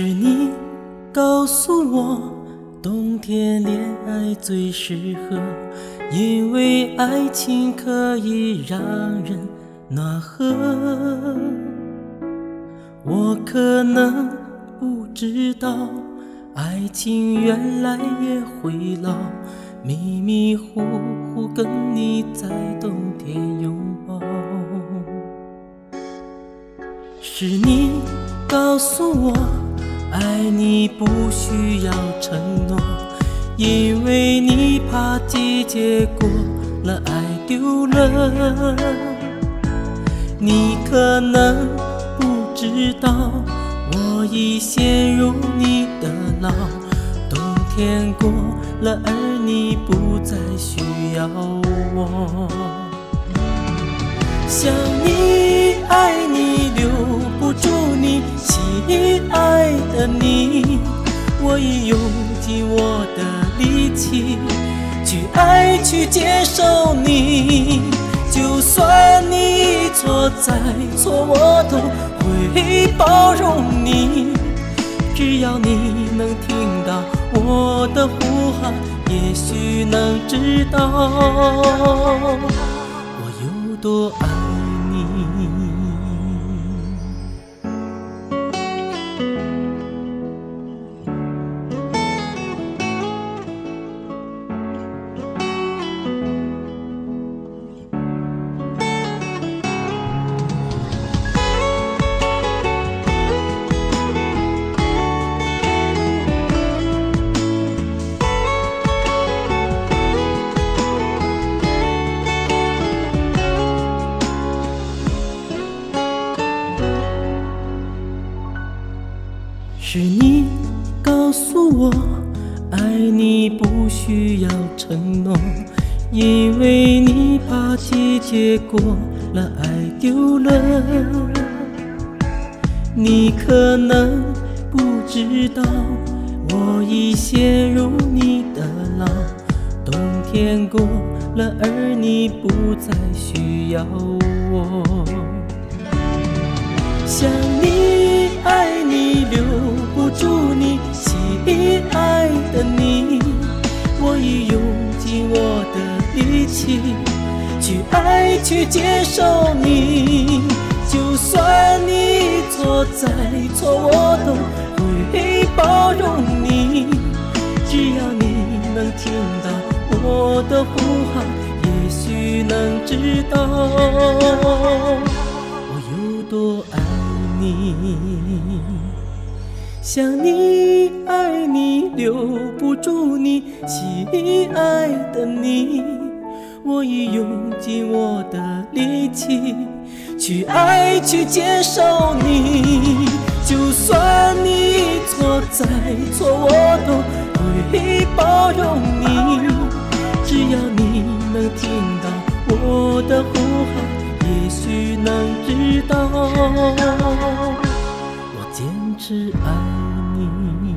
是你告诉我，冬天恋爱最适合，因为爱情可以让人暖和。我可能不知道，爱情原来也会老，迷迷糊糊跟你在冬天拥抱。是你告诉我，爱你不需要承诺，因为你怕季节过了，爱丢了。你可能不知道，我已陷入你的牢，冬天过了，而你不再需要我。想你，爱你，留不住你，亲爱的，尽我的力气去爱，去接受你。就算你一错再错，我都会包容你。只要你能听到我的呼喊，也许能知道我有多爱是你告诉我，爱你不需要承诺，因为你怕季节过了，爱丢了。你可能不知道，我已陷入你的牢，冬天过了，而你不再需要我。想你，去爱，去接受你。就算你一错再错，我都会包容你。只要你能听到我的呼喊，也许能知道我有多爱你。想你，爱你，留不住你，亲爱的你，我已用尽我的力气去爱，去接受你。就算你一错再错，我都会包容你。只要你能听到我的呼喊，也许能知道我坚持爱你。